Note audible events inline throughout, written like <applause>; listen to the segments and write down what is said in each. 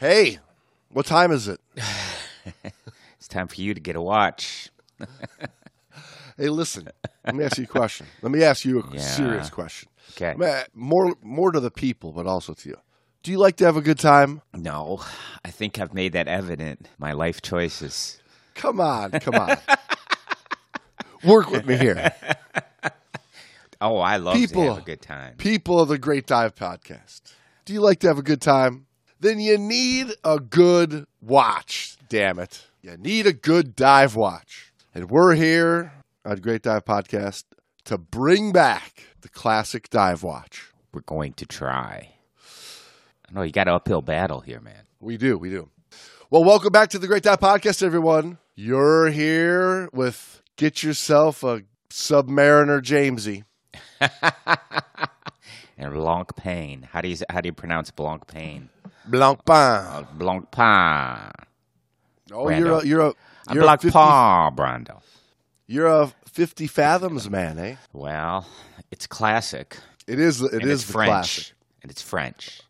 Hey, what time is it? <sighs> It's time for you to get a watch. Hey, listen. Let me ask you a question. Let me ask you a Yeah. serious question. Okay. More, more to the people, but also to you. Do you like to have a good time? No, I think I've made that evident. My life choices. Come on, come on. Work with me here. Oh, I love People- to have a good time. People of the Great Dive Podcast. Do you like to have a good time? Then you need a good watch. Damn it. You need a good dive watch. And we're here at Great Dive Podcast to bring back the classic dive watch. We're going to try. I know you got an uphill battle here, man. We do, we do. Well, welcome back to the Great Dive Podcast, everyone. You're here with Get Yourself a Submariner Jamesy. <laughs> And Blancpain. How do you how do you pronounce Blancpain? Blancpain. Uh, Blancpain. Oh, Brando. you're a, you're a, A you're a, Blanc 50, Pain, Brando. you're a 50 fathoms man, eh? Well, it's classic. It is, it and is French. classic. And it's French.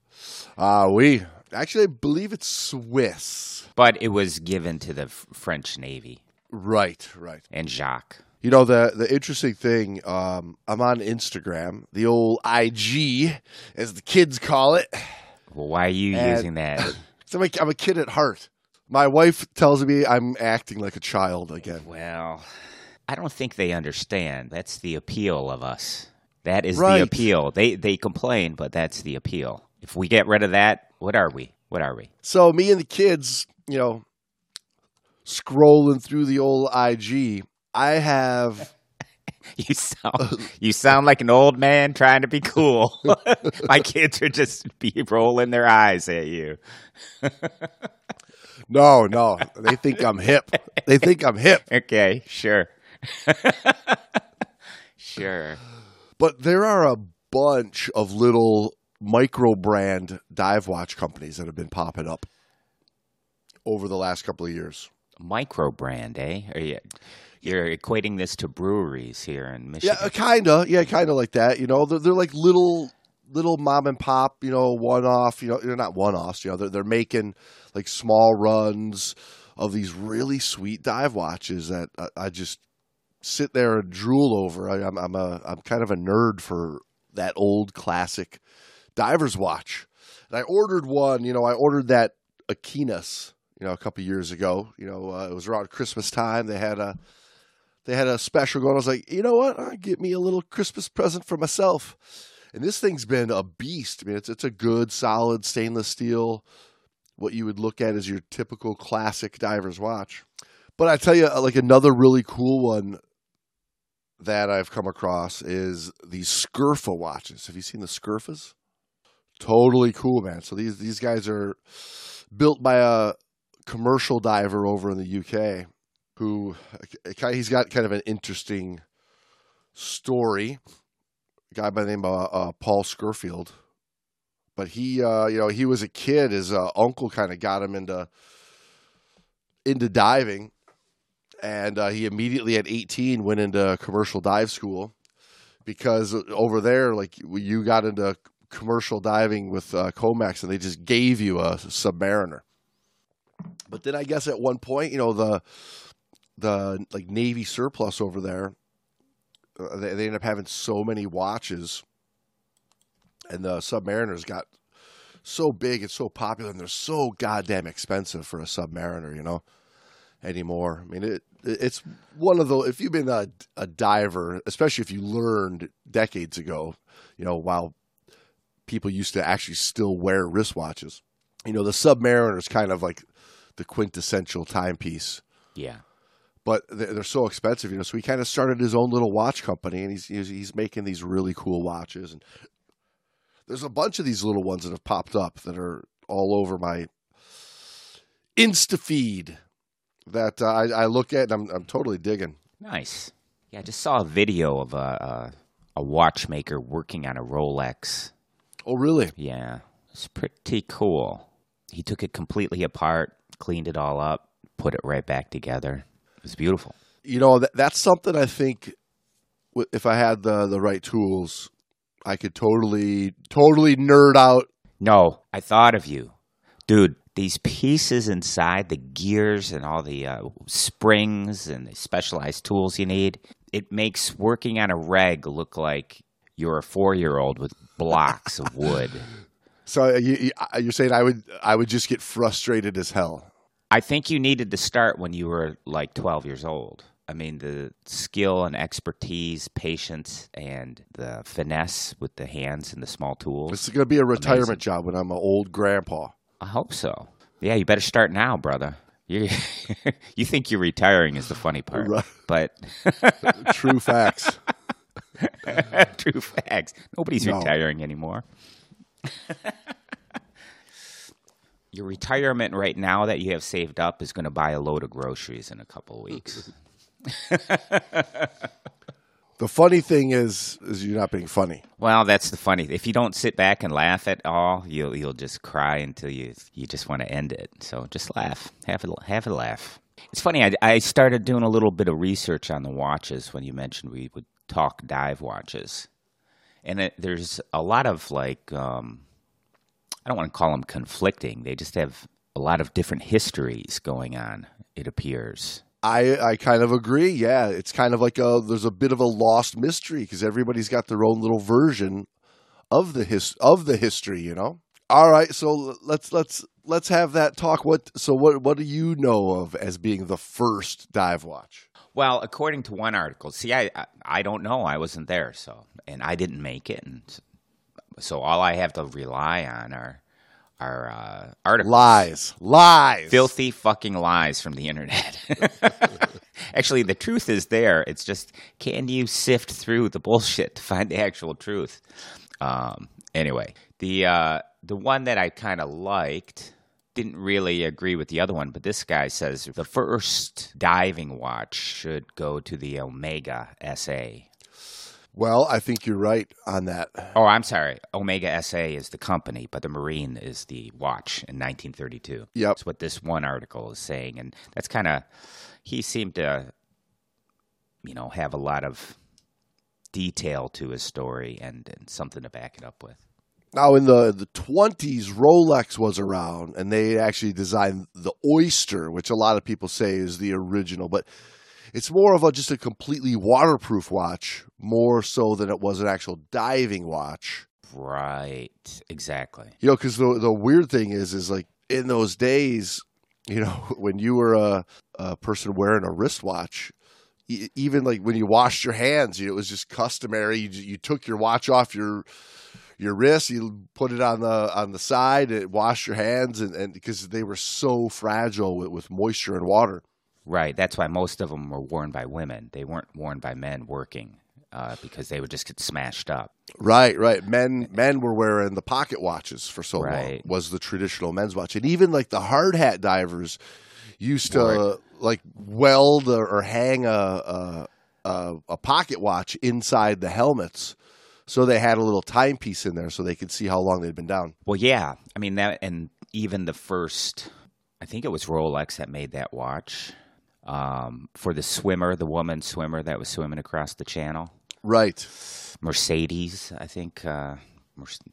Ah, we. Actually, I believe it's Swiss. But it was given to the French Navy Right, right. and Jacques. You know the the interesting thing. Um, I'm on Instagram, the old IG, as the kids call it. Well, why are you And- using that? <laughs> So I'm a, kid at heart. My wife tells me I'm acting like a child again. Well, I don't think they understand. That's the appeal of us. That is Right. the appeal. They they complain, but that's the appeal. If we get rid of that, what are we? What are we? So me and the kids, you know, scrolling through the old IG, I have <laughs> You sound you sound like an old man trying to be cool. <laughs> <laughs> My kids are just be rolling their eyes at you. no, no. They think I'm hip. They think I'm hip. Okay, sure. sure. But there are a bunch of little micro brand dive watch companies that have been popping up over the last couple of years. Micro brand, eh? Are you, you're equating this to breweries here in Michigan. Yeah, kind of. Yeah, kind of like that. You know, they're, they're like little little mom and pop, you know, one off, you know, they're not one offs, you know, they're, they're making like small runs of these really sweet dive watches that I, I just sit there and drool over. I, I'm, I'm a, I'm kind of a nerd for that old classic diver's watch. And I ordered one, you know, I ordered that Aquinas, you know, a couple years ago. You know, uh, it was around Christmas time. They had a they had a special going. I was like, you know what? I'll get me a little Christmas present for myself. And this thing's been a beast. I mean, it's it's a good, solid stainless steel. What you would look at as your typical classic diver's watch. But I tell you, uh, like another really cool one that I've come across is these Scurfa watches. Have you seen the Scurfas? Totally cool, man. So these these guys are built by a commercial diver over in the UK who he's got kind of an interesting story. A guy by the name of uh, Paul Scurfield, but he, uh, you know, he was a kid. His uh, uncle kind of got him into into diving, and uh, he immediately at 18 went into commercial dive school because over there, like you got into commercial diving with uh, Comex, and they just gave you a Submariner. But then I guess at one point, you know, the the like Navy surplus over there, uh, they, they end up having so many watches, and the Submariners got so big and so popular, and they're so goddamn expensive for a Submariner, you know, anymore. I mean, it it's one of the if you've been a, a diver, especially if you learned decades ago, you know, while people used to actually still wear wristwatches, you know, the Submariner is kind of like the quintessential timepiece Yeah. But they're they're so expensive, you know. So he kind of started his own little watch company, and he's he's, he's making these really cool watches. And there's a bunch of these little ones that have popped up that are all over my Insta feed that uh, I, I look at, and I'm I'm totally digging. Nice. Yeah, I just saw a video of a a, a watchmaker working on a Rolex. Oh, really? Yeah, it's pretty cool. He took it completely apart, cleaned it all up, put it right back together. It was beautiful. You know that that's something I think if I had the the right tools, I could totally totally nerd out. No, I thought of you. Dude, these pieces inside, the gears and all the uh, springs and the specialized tools you need, it makes working on a reg look like you're a four year old with blocks of wood. <laughs> So uh, you, you- uh, you're saying I would I would just get frustrated as hell. I think you needed to start when you were like 12 years old. I mean, the skill and expertise, patience, and the finesse with the hands and the small tools. This is going to be a retirement Amazing. job when I'm an old grandpa. I hope so. Yeah, you better start now, brother. You, <laughs> you think you're retiring is the funny part, Right. but <laughs> True facts. <laughs> true facts. Nobody's No. retiring anymore. Your retirement right now that you have saved up is going to buy a load of groceries in a couple of weeks. <laughs> <laughs> The funny thing is, is you're not being funny. Well, that's the funny. If you don't sit back and laugh at all, you'll you'll just cry until you you just want to end it. So just laugh, have a have a laugh. It's funny. I I started doing a little bit of research on the watches when you mentioned we would talk dive watches, and it, there's a lot of like um, I don't want to call them conflicting. They just have a lot of different histories going on. It appears. I I kind of agree. Yeah, it's kind of like a there's a bit of a lost mystery because everybody's got their own little version of the his of the history. You know. All right, so let's let's let's have that talk. What so what what do you know of as being the first dive watch? Well, according to one article, see, I I- don't know. I wasn't there, so and I didn't make it, and so all I have to rely on are are uh, articles. Lies, lies, filthy fucking lies from the internet. <laughs> Actually, the truth is there. It's just can you sift through the bullshit to find the actual truth? Um, anyway, the uh, the one that I kind of liked didn't really agree with the other one, but this guy says the first diving watch should go to the Omega SA. Well, I think you're right on that. Oh, I'm sorry. Omega SA is the company, but the Marine is the watch in 1932. Yep. That's what this one article is saying. And that's kind of, he seemed to, you know, have a lot of detail to his story and, and something to back it up with. Now, in the the twenties, Rolex was around, and they actually designed the Oyster, which a lot of people say is the original, but it's more of a just a completely waterproof watch, more so than it was an actual diving watch. Right. Exactly. You know, because the the weird thing is, is like in those days, <laughs> you know, when you were a, a person wearing a wristwatch, e- even like when you washed your hands, you know, it was just customary. You, you took your watch off your your wrist, you put it on the on the side, and wash your hands, and, and because they were so fragile with, with moisture and water. Right. That's why most of them were worn by women. They weren't worn by men working uh, because they would just get smashed up. Right, right. Men men were wearing the pocket watches for so long. Was the traditional men's watch, and even like the hard hat divers used to like weld or, or hang a, a a a pocket watch inside the helmets, so they had a little timepiece in there, so they could see how long they'd been down. Well, yeah. I mean that, and even the first, I think it was Rolex that made that watch um, for the swimmer, the woman swimmer that was swimming across the channel. Right. Mercedes, I think, uh,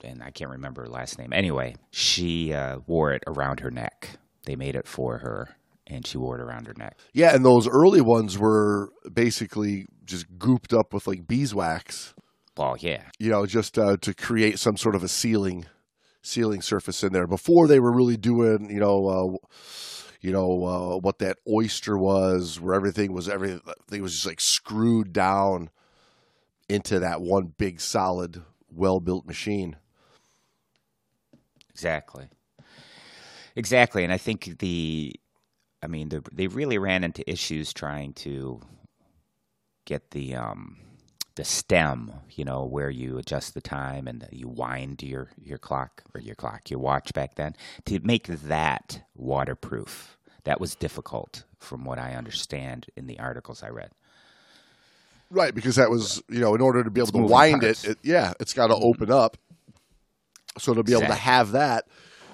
and I can't remember her last name. Anyway, she uh, wore it around her neck. They made it for her, and she wore it around her neck. Yeah, and those early ones were basically just gooped up with like beeswax. Well, yeah, you know, just uh, to create some sort of a sealing sealing surface in there. Before they were really doing, you know, uh, you know uh, what that oyster was, where everything was everything was just like screwed down into that one big solid, well built machine. exactly, exactly. And I think the, I mean, the, they really ran into issues trying to get the um, the stem, you know, where you adjust the time and you wind your your clock or your clock, your watch back then, to make that waterproof. That was difficult, from what I understand in the articles I read. Right, because that was, you know, in order to be able It's to wind it, it, yeah, it's got to open up. So to be able to have that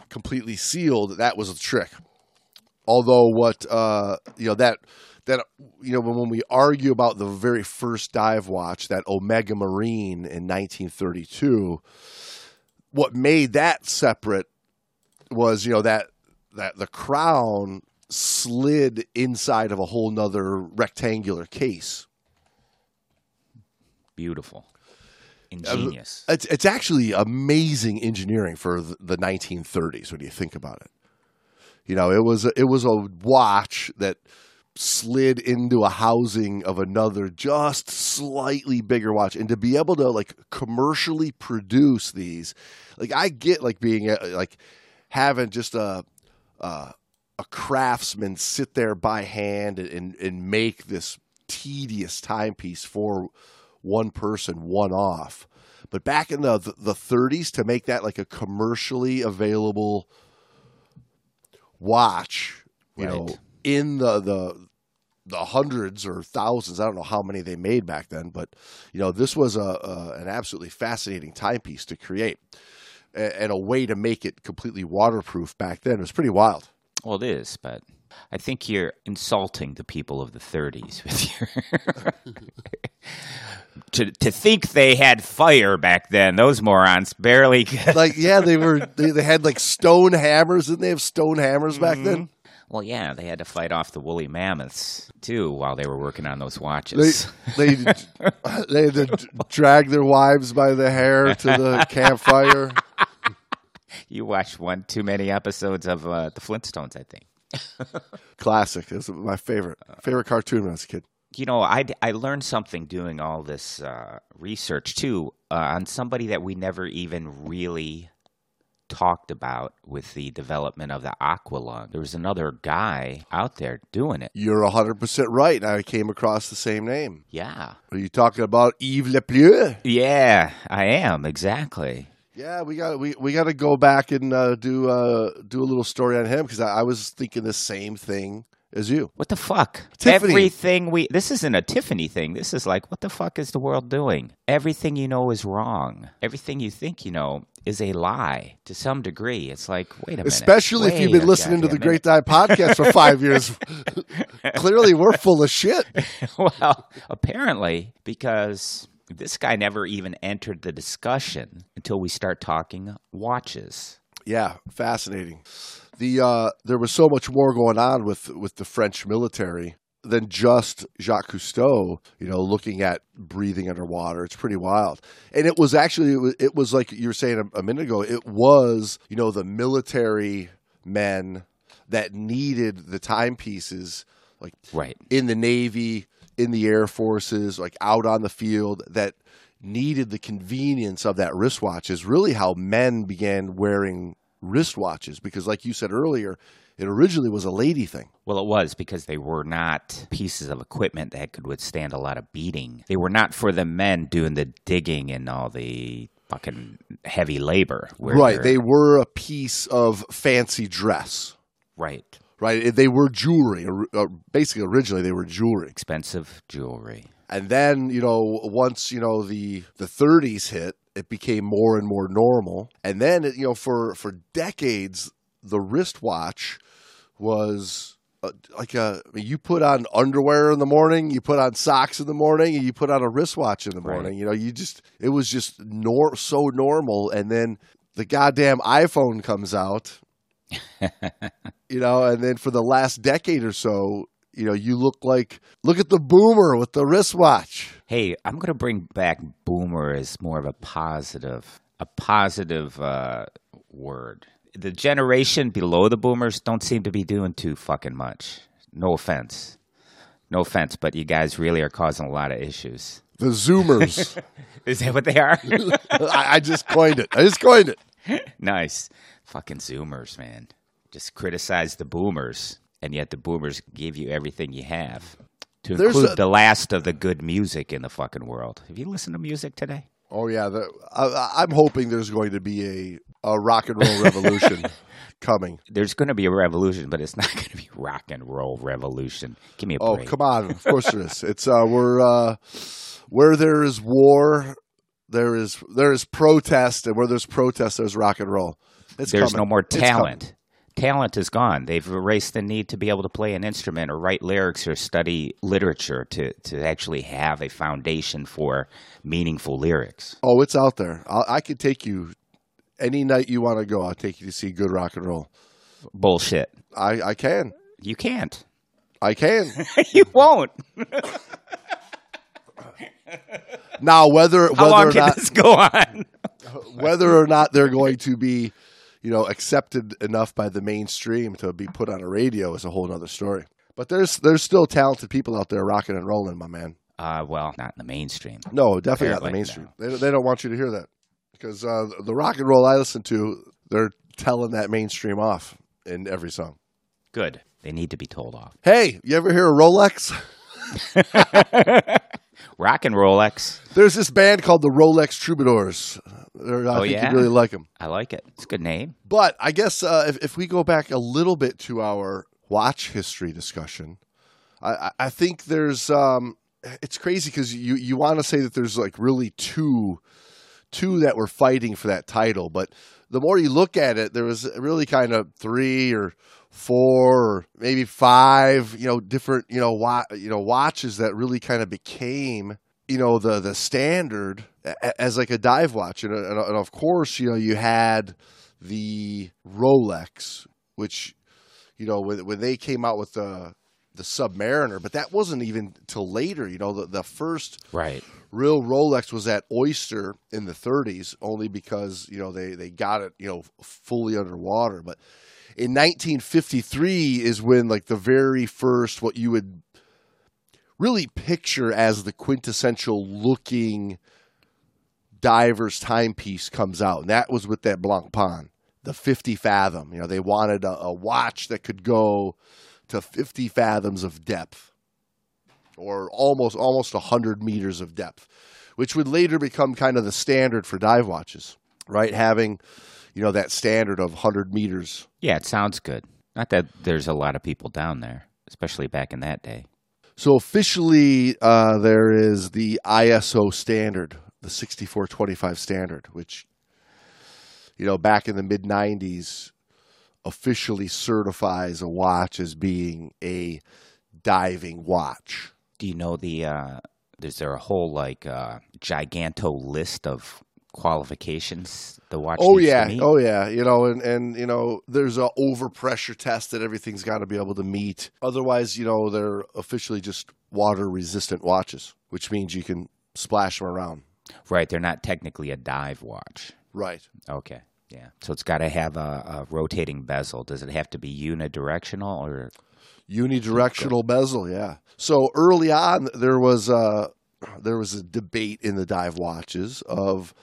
completely sealed, that was a trick. Although what uh, you know that that you know when, when we argue about the very first dive watch, that Omega Marine in 1932, what made that separate was you know that that the crown slid inside of a whole nother rectangular case. Beautiful. Uh, Ingenious. It's it's actually amazing engineering for the the 1930s when you think about it. You know, it was it was a watch that slid into a housing of another just slightly bigger watch and to be able to like commercially produce these like I get like being a, like having just a uh, a craftsman sit there by hand and, and, make this tedious timepiece for one person, one off. But back in the, the, the 30s, to make that like a commercially available watch, you know, Right. In the, the the hundreds or thousands. I don't know how many they made back then, but you know, this was a, a an absolutely fascinating timepiece to create, and a way to make it completely waterproof back then. It was pretty wild. Well, it is, but I think you're insulting the people of the 30s with your. <laughs> to, to think they had fire back then, those morons barely. Like, yeah, they were they, they had like stone hammers. Didn't they have stone hammers back then? Mm-hmm. Well, yeah, they had to fight off the woolly mammoths too while they were working on those watches. they they <laughs> had to drag their wives by the hair to the campfire. <laughs> you watched one too many episodes of uh, the Flintstones, I think. <laughs> Classic. It was my favorite favorite cartoon when I was a kid. You know, I, I learned something doing all this uh, research too uh, on somebody that we never even really talked about with the development of the Aqualung. There was another guy out there doing it. You're 100% right. I came across the same name. Yeah. Are you talking about Yves Le Prieur? Yeah, I am, exactly. Yeah, we got we, we got to go back and uh, do uh, do a little story on him because I, I was thinking the same thing as you. What the fuck? Tiffany. Everything we this isn't a Tiffany thing. This is like what the fuck is the world doing? Everything you know is wrong. Everything you think you know is a lie to some degree. It's like, wait a minute. Especially if you've been listening to the Great Dive podcast for five <laughs> years. Clearly, we're full of shit. <laughs> well, apparently, because this guy never even entered the discussion until we start talking watches. Yeah, fascinating. The uh, there was so much more going on with with the French military than just Jacques Cousteau. You know, looking at breathing underwater. It's pretty wild. And it was actually it was, it was like you were saying a, a minute ago. It was you know the military men that needed the timepieces like Right. in the Navy, in the Air Forces, like out on the field that needed the convenience of that wristwatch is really how men began wearing wristwatches because like you said earlier, it originally was a lady thing. Well, it was because they were not pieces of equipment that could withstand a lot of beating. They were not for the men doing the digging and all the fucking heavy labor. right, they're- were a piece of fancy dress. right. Right, they were jewelry. Uh, Basically, originally they were jewelry. Expensive jewelry. And then, you know, once, you know, the the 30s hit, it became more and more normal. And then, you know, for for decades the wristwatch was uh, like a I mean, you put on underwear in the morning, you put on socks in the morning, and you put on a wristwatch in the Right. morning. You know, you just it was just nor so normal and then the goddamn iPhone comes out. <laughs> you know, and then for the last decade or so, you know, you look like look at the boomer with the wristwatch. Hey, I'm going to bring back boomer as more of a positive, a positive uh, word. The generation below the boomers don't seem to be doing too fucking much. No offense. No offense, but you guys really are causing a lot of issues. The Zoomers. <laughs> Is that what they are? <laughs> I, I just coined it. I just coined it. <laughs> nice. Fucking Zoomers, man. Just criticize the boomers, and yet the boomers give you everything you have. To There's include a- the last of the good music in the fucking world. Have you listened to music today? Oh yeah, the, I, I'm hoping there's going to be a a rock and roll revolution <laughs> coming. There's going to be a revolution, but it's not <laughs> going to be rock and roll revolution. Give me a break. Oh break. come on, of course there is. It's uh, we're uh, where there is war, there is there is protest, and where there's protest, there's rock and roll. It's There's coming. no more talent. Talent is gone. They've erased the need to be able to play an instrument or write lyrics or study literature to, to actually have a foundation for meaningful lyrics. Oh, it's out there. I'll, I could take you any night you want to go. I'll take you to see good rock and roll. bullshit. I, I can. You can't. I can. <laughs> you won't. now whether How whether long or can not this go on? <laughs> whether or not they're going to be, you know, accepted enough by the mainstream to be put on a radio is a whole other story. But there's there's still talented people out there rocking and rolling, my man. Uh, well, not in the mainstream. No, definitely not the Apparently, mainstream. They, they don't want you to hear that because uh, the rock and roll I listen to, they're telling that mainstream off in every song. Good. They need to be told off. Hey, you ever hear of Rolex? <laughs> <laughs> Rock and Rolex. There's this band called the Rolex Troubadours. They're, I Oh, think yeah? you really like them. I like it. It's a good name. But I guess uh, if, if we go back a little bit to our watch history discussion, I, I- I think there's um, it's crazy because you you want to say that there's like really two two that were fighting for that title, but the more you look at it, there was really kind of three or four or maybe five, you know, different you know wa- you know watches that really kind of became you know the the standard as like a dive watch, and, and, and of course you know you had the Rolex, which you know when when they came out with the the Submariner, but that wasn't even till later. You know, the the first Right. real Rolex was at Oyster in the 30s, only because you know they they got it you know fully underwater. But in 1953 is when like the very first what you would really picture as the quintessential looking diver's timepiece comes out, and that was with that Blancpain, the 50 fathom. You know, they wanted a, a watch that could go to 50 fathoms of depth or almost almost 100 meters of depth, which would later become kind of the standard for dive watches, right? Having, you know, that standard of 100 meters. Yeah, it sounds good. Not that there's a lot of people down there, especially back in that day. So officially, uh, there is the ISO standard, the 6425 standard, which, you know, back in the mid 90s, officially certifies a watch as being a diving watch. Do you know the? Uh, is there a whole like uh, giganto list of qualifications the watch? Oh needs to yeah, oh yeah. You know, and and you know, there's a overpressure test that everything's got to be able to meet. Otherwise, you know, they're officially just water resistant watches, which means you can splash them around. right. They're not technically a dive watch. Right. Okay. Yeah. So it's got to have a, a rotating bezel. Does it have to be unidirectional or? Unidirectional bezel, yeah. So early on, there was a there was a debate in the dive watches of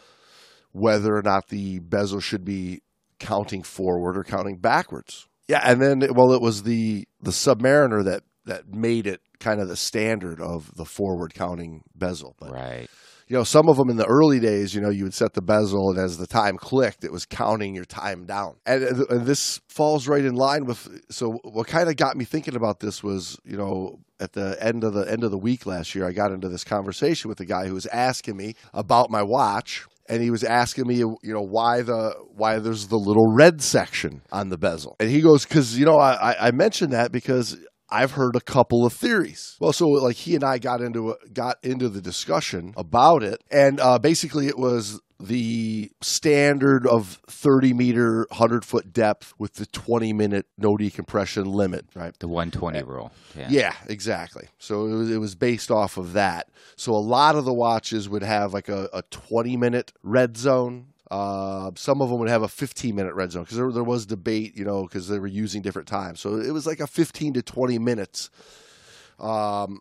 whether or not the bezel should be counting forward or counting backwards. Yeah, and then well, it was the the Submariner that that made it kind of the standard of the forward counting bezel. But Right. you know, some of them in the early days, you know, you would set the bezel, and as the time clicked, it was counting your time down. And, and this falls right in line with. So, what kind of got me thinking about this was, you know, at the end of the end of the week last year, I got into this conversation with a guy who was asking me about my watch. And he was asking me, you know, why the why there's the little red section on the bezel. And he goes, because you know, I, I- mentioned that because I've heard a couple of theories. Well, so like he and I got into got into the discussion about it, and uh, basically it was the standard of 30 meter, 100 foot depth with the 20 minute no decompression limit, right? The 120 rule. Yeah. Yeah, exactly. So it was it was based off of that. So a lot of the watches would have like a, a 20 minute red zone. Uh, some of them would have a 15 minute red zone because there, there was debate, you know, because they were using different times. So it was like a 15 to 20 minutes um,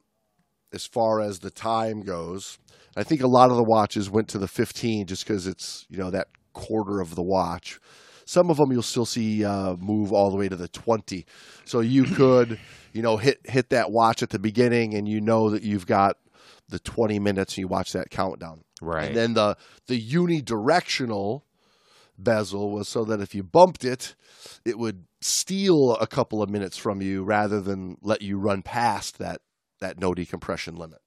as far as the time goes. I think a lot of the watches went to the 15 just because it's, you know, that quarter of the watch. Some of them you'll still see uh, move all the way to the 20. So you <clears throat> could, you know, hit hit that watch at the beginning and you know that you've got the 20 minutes and you watch that countdown. Right. And then the the unidirectional bezel was so that if you bumped it, it would steal a couple of minutes from you rather than let you run past that that no decompression limit.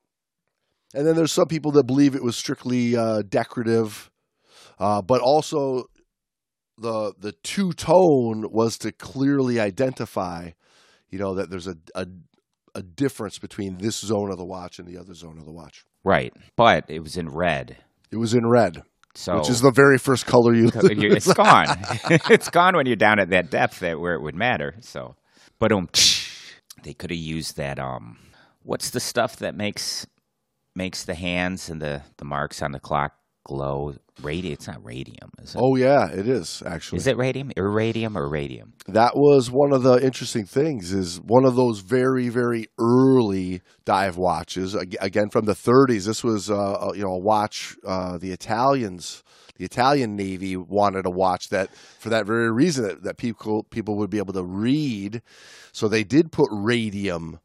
And then there's some people that believe it was strictly uh, decorative, uh, but also the the two tone was to clearly identify, you know, that there's a, a a difference between this zone of the watch and the other zone of the watch. Right. But it was in red. It was in red. So which is the very first color you. you- it's <laughs> gone. <laughs> it's gone when you're down at that depth that where it would matter. So, but um, they could have used that. Um, what's the stuff that makes makes the hands and the the marks on the clock glow? Radium. It's not radium, is it? oh yeah, it is actually. Is it radium? Irradium or radium? that was one of the interesting things is one of those very very early dive watches again from the 30s this was uh, you know a watch uh, the italians the italian navy wanted a watch that for that very reason that, that people people would be able to read so they did put radium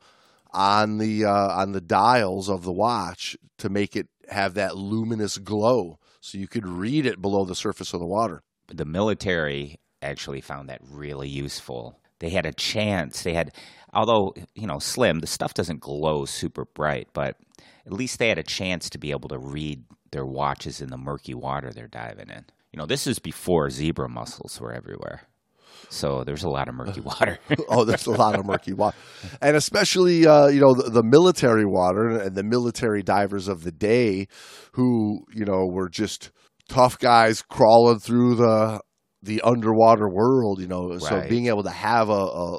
on the uh, on the dials of the watch to make it have that luminous glow so you could read it below the surface of the water the military actually found that really useful. They had a chance. They had, although you know, slim. The stuff doesn't glow super bright, but at least they had a chance to be able to read their watches in the murky water they're diving in. You know, this is before zebra mussels were everywhere, so there's a lot of murky <laughs> water. <laughs> oh, there's a lot of murky water, and especially uh, you know the, the military water and the military divers of the day, who you know were just tough guys crawling through the the underwater world. You know, so being able to have a, a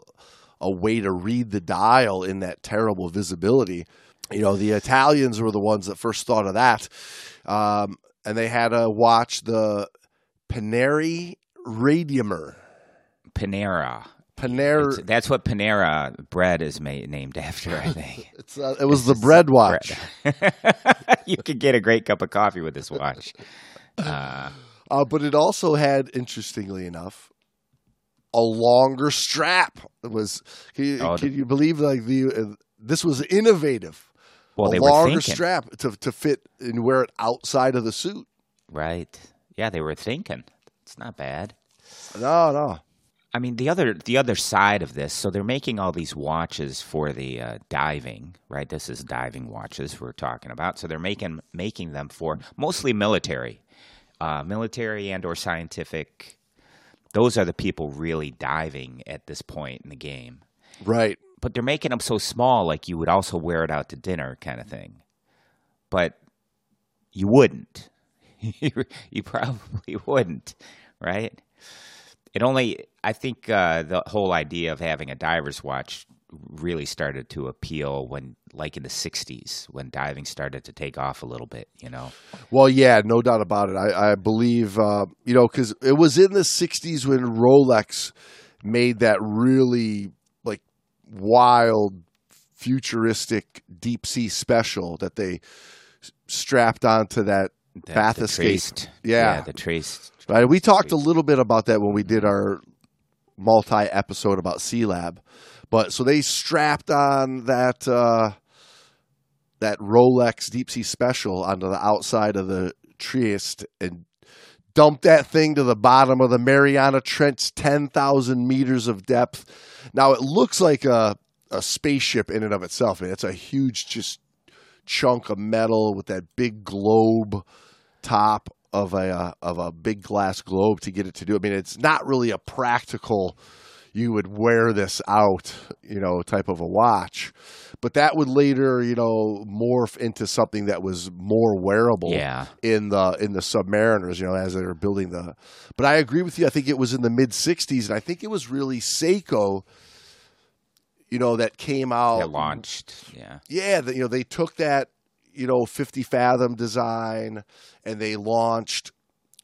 a way to read the dial in that terrible visibility. You know, the Italians were the ones that first thought of that, um, and they had to watch the Panerai Radiomir. Panera. Panera. It's- that's what Panera bread is made, named after, I <laughs> think. It's, uh, it was the bread watch. <laughs> you could get a great cup of coffee with this watch. Uh, Uh, but it also had, interestingly enough, a longer strap. It was can you, Oh, can you believe like the uh, this was innovative? well, a they were longer strap to to fit and wear it outside of the suit. right? Yeah, they were thinking. It's not bad. No, no. I mean, the other the other side of this. So they're making all these watches for the uh, diving, right? This is diving watches we're talking about. So they're making making them for mostly military, uh, military and or scientific. Those are the people really diving at this point in the game. Right. But they're making them so small, like you would also wear it out to dinner, kind of thing. But you wouldn't. <laughs> you you probably wouldn't, right? It only, I think, uh, the whole idea of having a diver's watch really started to appeal when, like in the '60s, when diving started to take off a little bit. You know, Well, yeah, no doubt about it. I, I believe, uh, you know, because it was in the 60s when Rolex made that really like wild, futuristic deep sea special that they strapped onto that the, bath the escape. Trieste, Yeah. the Trieste. Right. We talked a little bit about that when we did our multi episode about Sea Lab. But so they strapped on that uh, that Rolex deep sea special onto the outside of the Trieste and dumped that thing to the bottom of the Mariana Trench, ten thousand meters of depth. Now it looks like a a spaceship in and of itself. I mean, it's a huge just chunk of metal with that big globe top of a uh, of a big glass globe to get it to do. I mean, it's not really a practical. You would wear this out, you know, type of a watch, but that would later, you know, morph into something that was more wearable Yeah, in the in the Submariners, you know, as they were building the. But I agree with you. I think it was in the mid '60s, and I think it was really Seiko, you know, that came out that launched. Yeah, yeah, the, you know, they took that, you know, 50 fathom design and they launched,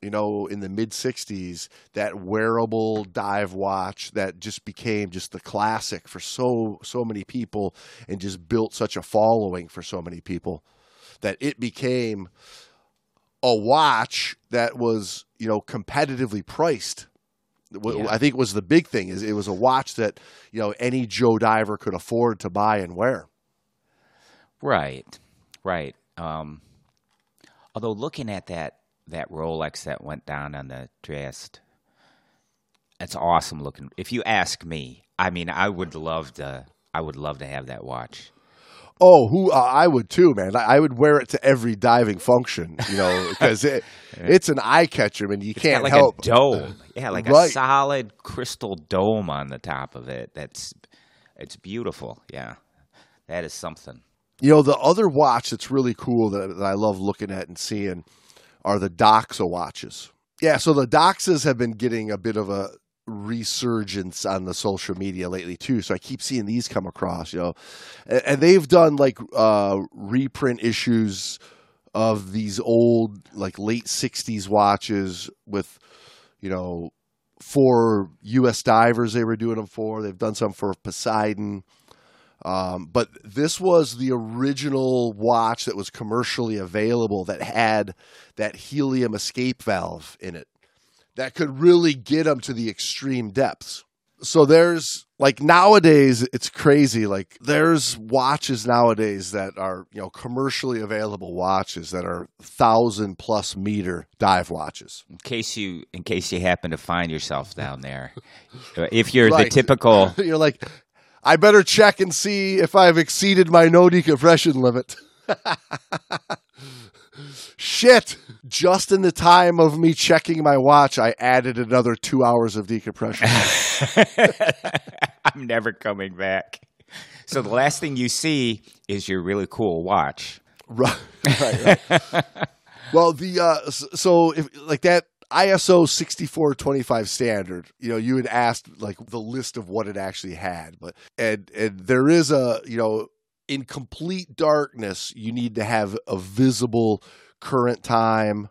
you know, in the mid 60s that wearable dive watch that just became just the classic for so so many people and just built such a following for so many people that it became a watch that was, you know, competitively priced. Yeah. I think was the big thing is it was a watch that you know any Joe diver could afford to buy and wear. Right, right. Um, although looking at that that Rolex that went down on the Trieste, it's awesome looking. If you ask me, I mean, I would love to. I would love to have that watch. Oh, who uh, I would too, man. I, I would wear it to every diving function, you know, <laughs> because it, it's an eye catcher, and you It's can't like help. a dome. Yeah, like a solid crystal dome on the top of it. That's it's beautiful. Yeah, that is something. You know, the other watch that's really cool that, that I love looking at and seeing are the Doxa watches. Yeah, so the Doxas have been getting a bit of a resurgence on the social media lately too. So I keep seeing these come across, you know, and, they've done like uh, reprint issues of these old like late '60s watches with, you know, for U.S. divers they were doing them for. They've done some for Poseidon. Um, but this was the original watch that was commercially available that had that helium escape valve in it that could really get them to the extreme depths. So there's like nowadays it's crazy. Like there's watches nowadays that are you know commercially available watches that are 1000 plus meter dive watches. In case you, in case you happen to find yourself down there, <laughs> if you're the typical, <laughs> you're like i better check and see if i've exceeded my no decompression limit <laughs> shit just in the time of me checking my watch i added another two hours of decompression <laughs> I'm never coming back. So the last thing you see is your really cool watch. Right, <laughs> right, right. well, the uh, so if like that ISO sixty four twenty five standard, you know, you had asked like the list of what it actually had, but and and there is a you know in complete darkness, you need to have a visible current time.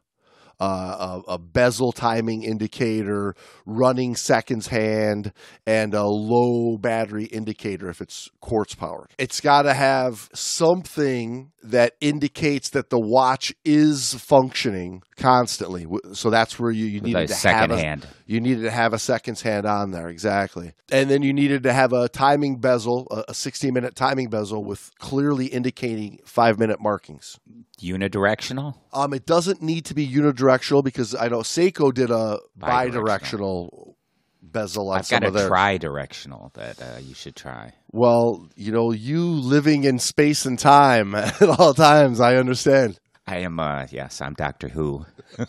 Uh, a, a bezel timing indicator, running seconds hand, and a low battery indicator if it's quartz powered. It's got to have something that indicates that the watch is functioning constantly. So that's where you, you With needed to second have a, hand. you needed to have a seconds hand on there exactly, and then you needed to have a timing bezel, a, a sixty minute timing bezel with clearly indicating five minute markings. Unidirectional? Um, it doesn't need to be unidirectional because I know Seiko did a Bidirectional. bidirectional bezel on I've got a their. tri-directional that uh, you should try. Well, you know, you living in space and time <laughs> at all times, I understand. I am, uh, yes, I'm Doctor Who. <laughs>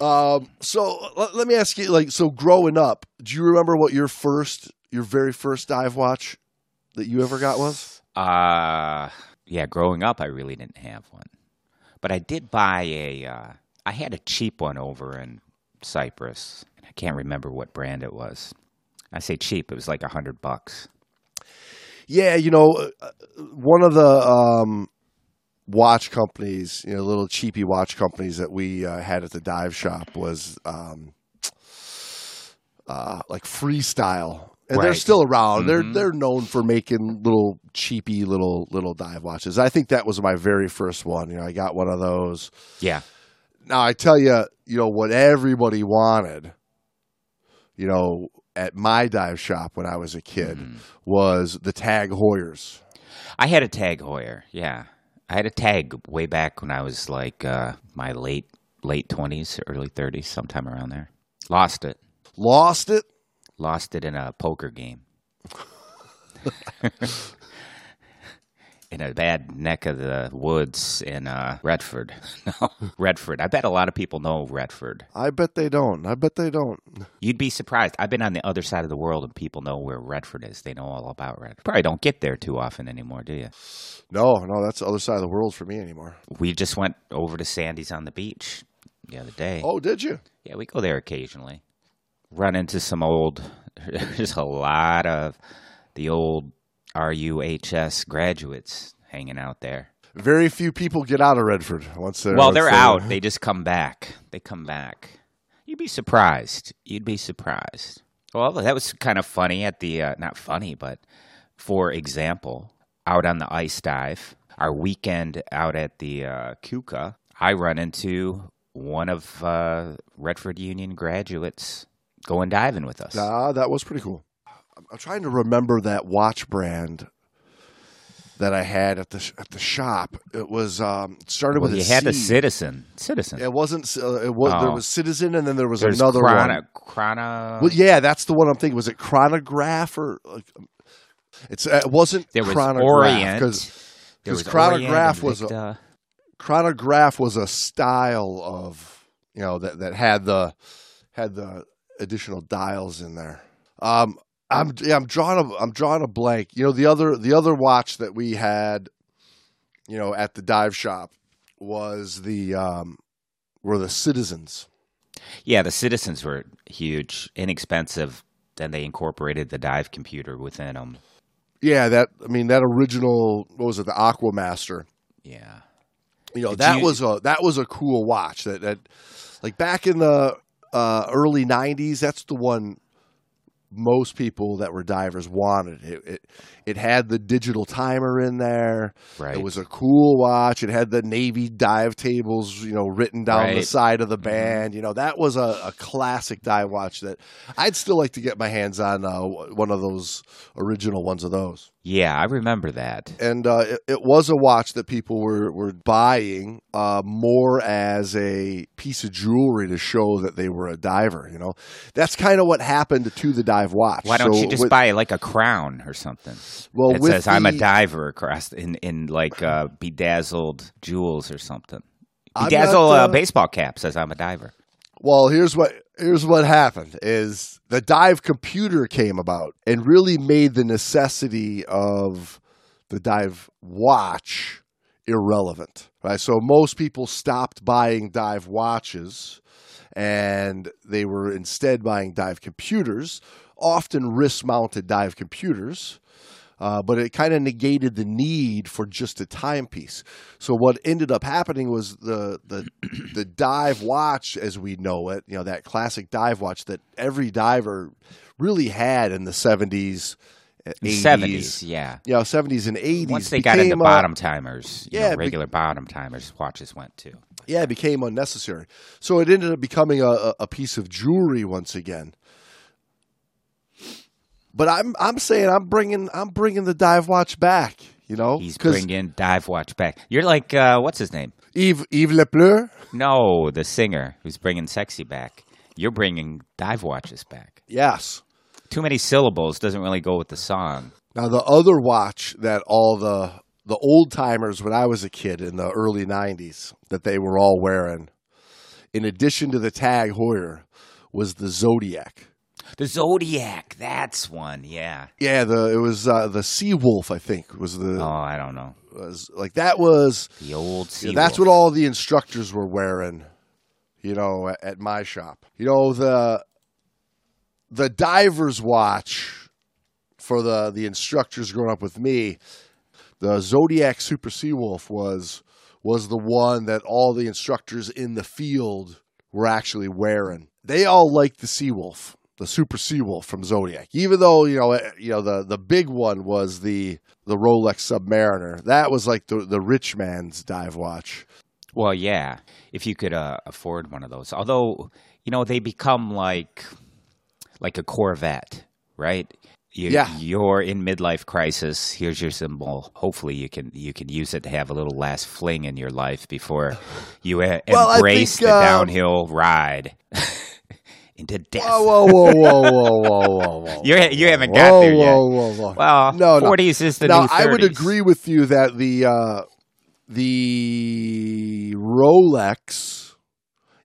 Um, so let, let me ask you, like, so growing up, do you remember what your first, your very first dive watch that you ever got was? Uh, yeah, growing up, I really didn't have one. But I did buy a, uh, I had a cheap one over in Cyprus. I can't remember what brand it was. I say cheap, it was like a hundred bucks. Yeah, you know, uh, one of the um, watch companies, you know, little cheapy watch companies that we uh, had at the dive shop was um, uh, like Freestyle, and they're still around. They're Mhm. they're known for making little cheapy little little dive watches. I think that was my very first one. You know, I got one of those. Yeah. Now I tell you, you know what everybody wanted. You know, at my dive shop when I was a kid Mm-hmm. was the TAG Heuers. I had a TAG Heuer. Yeah, I had a tag way back when I was like uh, my late late twenties, early thirties, sometime around there. Lost it. Lost it. Lost it in a poker game. <laughs> in a bad neck of the woods in uh, Redford. <laughs> no, Redford. I bet a lot of people know Redford. I bet they don't. I bet they don't. You'd be surprised. I've been on the other side of the world and people know where Redford is. They know all about Redford. Probably don't get there too often anymore, do you? No, no, that's the other side of the world for me anymore. We just went over to Sandy's on the beach the other day. Oh, did you? Yeah, we go there occasionally. Run into some old. <laughs> There's a lot of the old RUHS graduates hanging out there. Very few people get out of Redford once they're. well, once they're out. They just come back. They come back. You'd be surprised. You'd be surprised. Well, that was kind of funny at the uh, not funny, but for example, out on the ice dive, our weekend out at the uh, Kuka, I run into one of uh, Redford Union graduates going diving with us. Ah, that was pretty cool. I'm, trying to remember that watch brand that I had at the at the shop. It was um, it started well, with you a had the Citizen. Citizen. It wasn't. Uh, it was. There Oh. was Citizen, and then there was There's another Chrono, one. Chrono. Well, yeah, that's the one I'm thinking. Was it Chronograph or? Like, um, it's uh, it wasn't there was Chronograph Orient. 'cause There 'cause was Chronograph Orient was a- chronograph was a style of you know that that had the had the additional dials in there. Um, I'm yeah, I'm drawing a I'm drawing a blank. You know the other the other watch that we had, you know, at the dive shop was the um, were the citizens. Yeah, the citizens were huge, inexpensive. Then they incorporated the dive computer within them. Yeah, that I mean that original what was it the Aquamaster? Yeah. You know Did that you- was a that was a cool watch. That that like back in the uh, early '90s, that's the one most people that were divers wanted. It it, it had the digital timer in there. Right. It was a cool watch. It had the Navy dive tables, you know, written down the side of the band. You know, that was a, a classic dive watch that I'd still like to get my hands on uh, one of those original ones of those. Yeah, I remember that. And uh, it, it was a watch that people were, were buying uh, more as a piece of jewelry to show that they were a diver. You know, that's kind of what happened to the dive watch. Why don't So you just with- buy like a crown or something? Well, it says I'm a diver across in in like uh, bedazzled jewels or something. Bedazzle not, uh, uh, baseball cap says I'm a diver. Well, here's what here's what happened is the dive computer came about and really made the necessity of the dive watch irrelevant. Right? So most people stopped buying dive watches and they were instead buying dive computers, often wrist-mounted dive computers. Uh, but it kind of negated the need for just a timepiece. So what ended up happening was the the <clears throat> the dive watch, as we know it, you know that classic dive watch that every diver really had in the seventies, eighties, Seventies, yeah. you know, seventies and eighties. Once they got into bottom timers, you yeah, know, be- regular bottom timers, watches went too. yeah, it became unnecessary. So it ended up becoming a- a piece of jewelry once again. But I'm I'm saying I'm bringing I'm bringing the dive watch back. You know, he's bringing dive watch back. You're like, uh, what's his name? Yves Yves Le Prieur. No, the singer who's bringing sexy back. You're bringing dive watches back. Yes. Too many syllables doesn't really go with the song. Now the other watch that all the the old timers when I was a kid in the early '90s that they were all wearing, in addition to the Tag Heuer, was the Zodiac. The Zodiac, that's one. Yeah. Yeah, the it was uh, the Sea Wolf. I think was the Oh, I don't know. was like that was The old Yeah, sea. that's what all the instructors were wearing, you know, at, at my shop. You know the the diver's watch for the the instructors growing up with me. The Zodiac Super Seawolf was was the one that all the instructors in the field were actually wearing. They all liked the Seawolf, the Super Seawolf from Zodiac. Even though you know, eh, you know the the big one was the the Rolex Submariner. That was like the the rich man's dive watch. Well, yeah, if you could uh, afford one of those. Although, you know, they become like like a Corvette, right? You, Yeah. You're in midlife crisis. Here's your symbol. Hopefully, you can you can use it to have a little last fling in your life before you uh, Well, embrace think, the um, downhill ride <laughs> into death. Whoa, whoa, whoa, whoa, whoa, whoa, whoa, whoa. <laughs> You're, you haven't got whoa, there yet. whoa, whoa, whoa. Well, No, no. 40s is the now new 30s. I would agree with you that the uh, the Rolex,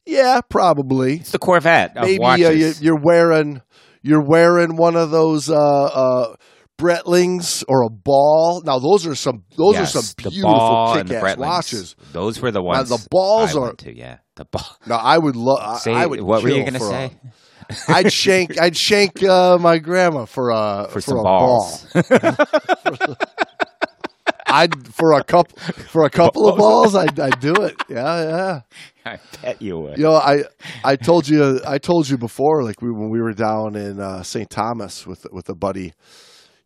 yeah, probably. It's the Corvette Maybe uh, you, you're wearing you're wearing one of those uh, uh, Breitlings or a ball. Now those are some those Yes, are some beautiful kick-ass watches. Those were the ones. the balls I are- to, yeah. The ball. Now I would love. I would. what were you going to say? A, <laughs> I'd shank. I'd shank uh, my grandma for a For some a balls. ball. <laughs> I'd for a couple for a couple of balls. I'd, I'd do it. Yeah, yeah. <laughs> I bet you would. You know, I I told you I told you before, like we, when we were down in uh, St. Thomas with with a buddy.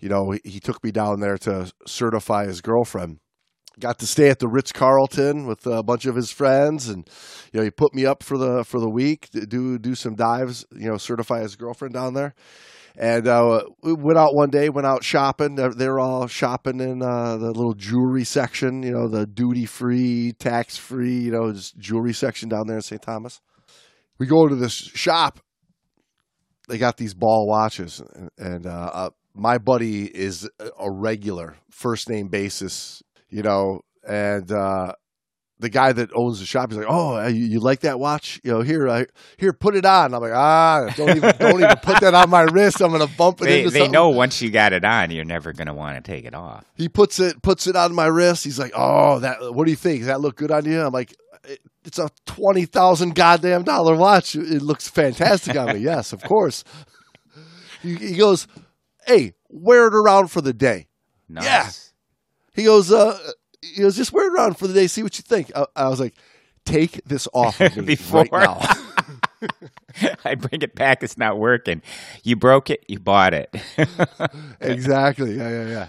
You know, he, he took me down there to certify his girlfriend. Got to stay at the Ritz Carlton with a bunch of his friends, and you know, he put me up for the for the week to do do some dives. You know, certify his girlfriend down there. And uh, we went out one day, went out shopping. They're, they're all shopping in uh, the little jewelry section, you know, the duty free, tax free, you know, jewelry section down there in St. Thomas. We go to this shop. They got these ball watches, and, and uh, my buddy is a regular first name basis, you know, and uh, the guy that owns the shop, he's like, "Oh, you, you like that watch? You know, here, uh, here, put it on." I'm like, "Ah, don't even, <laughs> don't even put that on my wrist. I'm gonna bump it They, into they something." know once you got it on, you're never going to want to take it off. He puts it puts it on my wrist. He's like, "Oh, that. What do you think? Does that look good on you?" I'm like, "It's a twenty thousand goddamn dollar watch. It looks fantastic on me. <laughs> Yes, of course." He goes, "Hey, wear it around for the day." Nice. He goes, uh, he goes, just wear it around for the day. See what you think. I, I was like, take this off of <laughs> me Before. right now. <laughs> I bring it back. It's not working. You broke it. You bought it. <laughs> exactly. Yeah, yeah, yeah.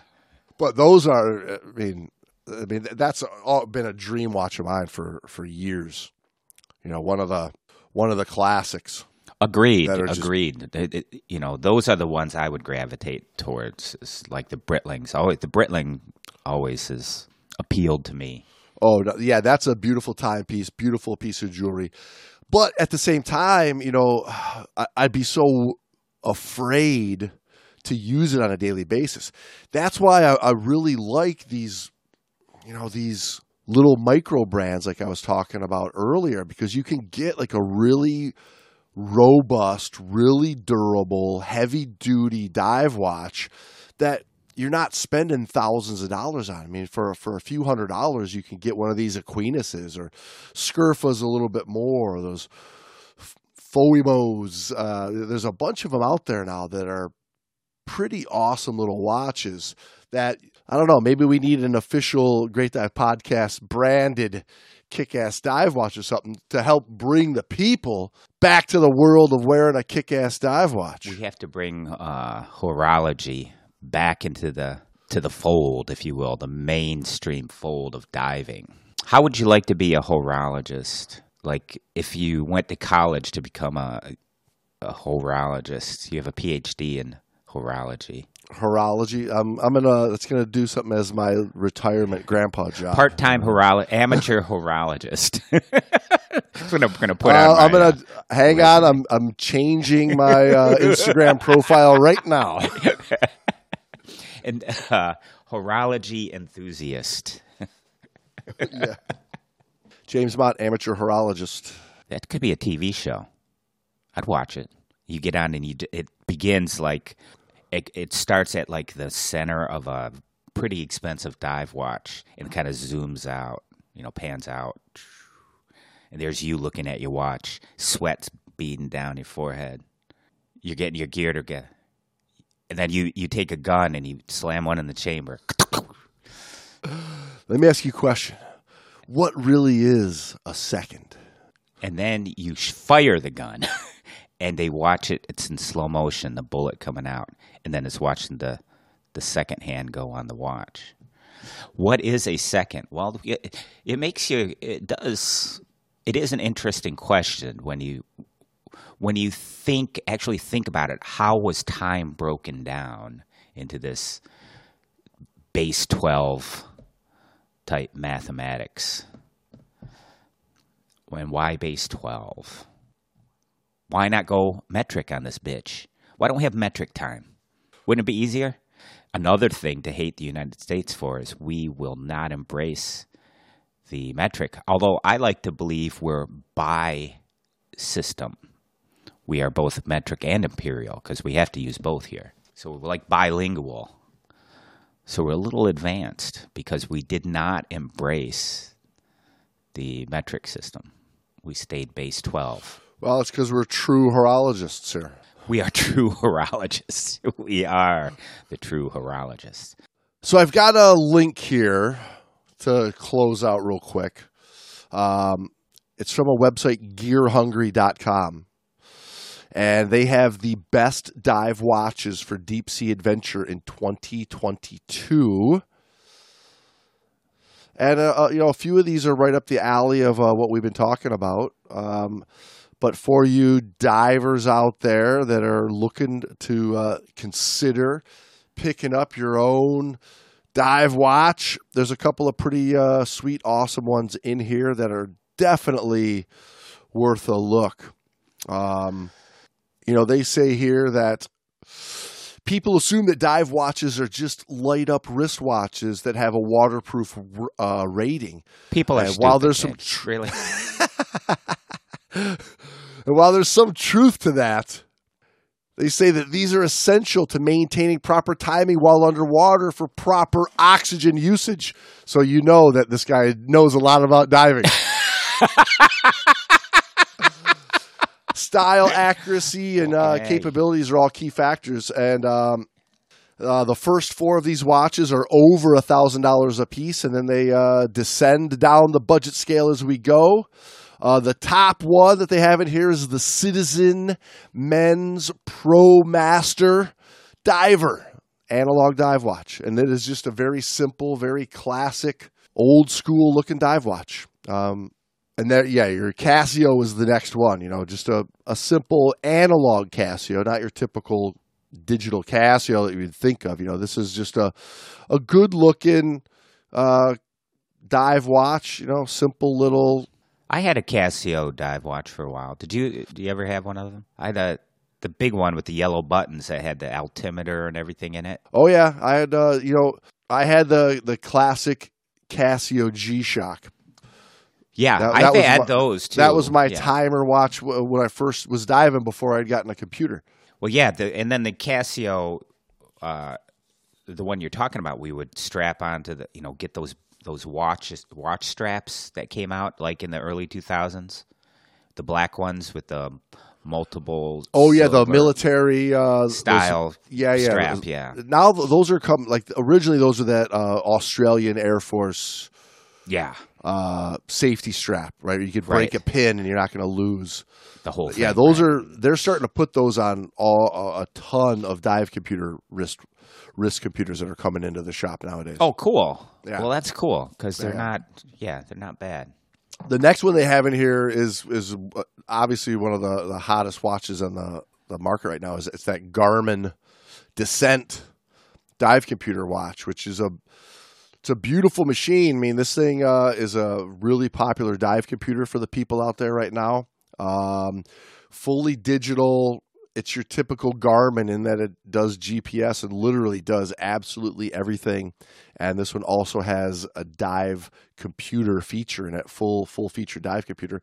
But those are, I mean, I mean that's all been a dream watch of mine for for years. You know, one of the one of the classics. Agreed. That are just- Agreed. It- it- you know, those are the ones I would gravitate towards. is like the Breitlings. Always the Breitling always has appealed to me. Oh, yeah, that's a beautiful timepiece, beautiful piece of jewelry. But at the same time, you know, <sighs> I, I'd be so afraid to use it on a daily basis. That's why I, I really like these, you know, these little micro brands like I was talking about earlier, because you can get like a really robust, really durable, heavy duty dive watch that you're not spending thousands of dollars on. I mean, for for a few hundred dollars, you can get one of these Aquinas or Scurfas a little bit more. Or those Phoibos. Uh, there's a bunch of them out there now that are pretty awesome little watches. That I don't know. Maybe we need an official Great Dive Podcast branded kick-ass dive watch or something to help bring the people back to the world of wearing a kick-ass dive watch. We have to bring uh, horology back into the to the fold, if you will, the mainstream fold of diving. How would you like to be a horologist? Like if you went to college to become a a horologist, you have a PhD in horology. Horology. I'm I'm gonna that's gonna do something as my retirement grandpa job. Part time horolo- amateur horologist. <laughs> That's what I'm going to put Uh, on. I'm gonna hang on. I'm I'm changing my uh, <laughs> Instagram profile right now. uh, <laughs> and, uh, horology enthusiast. yeah. James Mott, amateur horologist. That could be a TV show. I'd watch it. You get on and you d- it begins like it, it starts at like the center of a pretty expensive dive watch and kind of zooms out, you know, pans out. And there's you looking at your watch, sweat's beading down your forehead. You're getting your gear together. And then you, you take a gun and you slam one in the chamber. Let me ask you a question. What really is a second? and then you fire the gun <laughs> and they watch it it's in slow motion the bullet coming out and then it's watching the the second hand go on the watch. What is a second? Well it, it makes you it does it is an interesting question when you when you think actually think about it. How was time broken down into this base 12 type mathematics? When why base 12? Why not go metric on this bitch? Why don't we have metric time? Wouldn't it be easier? Another thing to hate the United States for is we will not embrace the metric. Although I like to believe we're by system. We are both metric and imperial because we have to use both here. So we're like bilingual. So we're a little advanced because we did not embrace the metric system. We stayed base 12. Well, it's because we're true horologists here. We are <laughs> true horologists. We are the true horologists. So I've got a link here to close out real quick. Um, it's from a website, gearhungry.com. And they have the best dive watches for deep sea adventure in 2022. And, uh, uh, you know, a few of these are right up the alley of uh, what we've been talking about. Um, but for you divers out there that are looking to uh, consider picking up your own dive watch, there's a couple of pretty uh, sweet, awesome ones in here that are definitely worth a look. Um, you know, they say here that people assume that dive watches are just light up wristwatches that have a waterproof uh, rating. People are And stupid, while there's some tr- really. <laughs> <laughs> And while there's some truth to that, they say that these are essential to maintaining proper timing while underwater for proper oxygen usage. So you know that this guy knows a lot about diving. <laughs> Style, accuracy, and uh, capabilities are all key factors. And um, uh, the first four of these watches are over a thousand dollars a piece, and then they uh, descend down the budget scale as we go. Uh, the top one that they have in here is the Citizen Men's Pro Master Diver analog dive watch, and it is just a very simple, very classic, old school looking dive watch. Um, and there, yeah, your Casio is the next one. You know, just a, a simple analog Casio, not your typical digital Casio that you'd think of. You know, this is just a a good looking uh, dive watch. You know, simple little. I had a Casio dive watch for a while. Did you? Do you ever have one of them? I had a, the big one with the yellow buttons that had the altimeter and everything in it. Oh yeah, I had uh, you know I had the the classic Casio G Shock. Yeah, That- that was had my- those too. That was my Yeah. timer watch when I first was diving before I'd gotten a computer. Well, yeah, the, and then the Casio, uh, the one you're talking about, we would strap onto the, you know, get those those watches watch straps that came out like in the early 2000s, the black ones with the multiple. Oh yeah, the military uh, those- style. yeah, yeah. strap, those- yeah. Now those are come like originally those are that uh, Australian Air Force Yeah, uh, safety strap, right? You could break Right. a pin and you're not going to lose. the whole. Thing, yeah, those right. are they're starting to put those on all a, ton of dive computer wrist wrist computers that are coming into the shop nowadays. Oh, cool. Yeah. Well, that's cool because they're Yeah. not. Yeah, they're not bad. The next one they have in here is is uh, obviously one of the, the hottest watches on the, the market right now. Is it's that Garmin Descent dive computer watch, which is a it's a beautiful machine. I mean, this thing uh, is a really popular dive computer for the people out there right now. Um, fully digital. It's your typical Garmin in that it does GPS and literally does absolutely everything. And this one also has a dive computer feature in it, full full feature dive computer,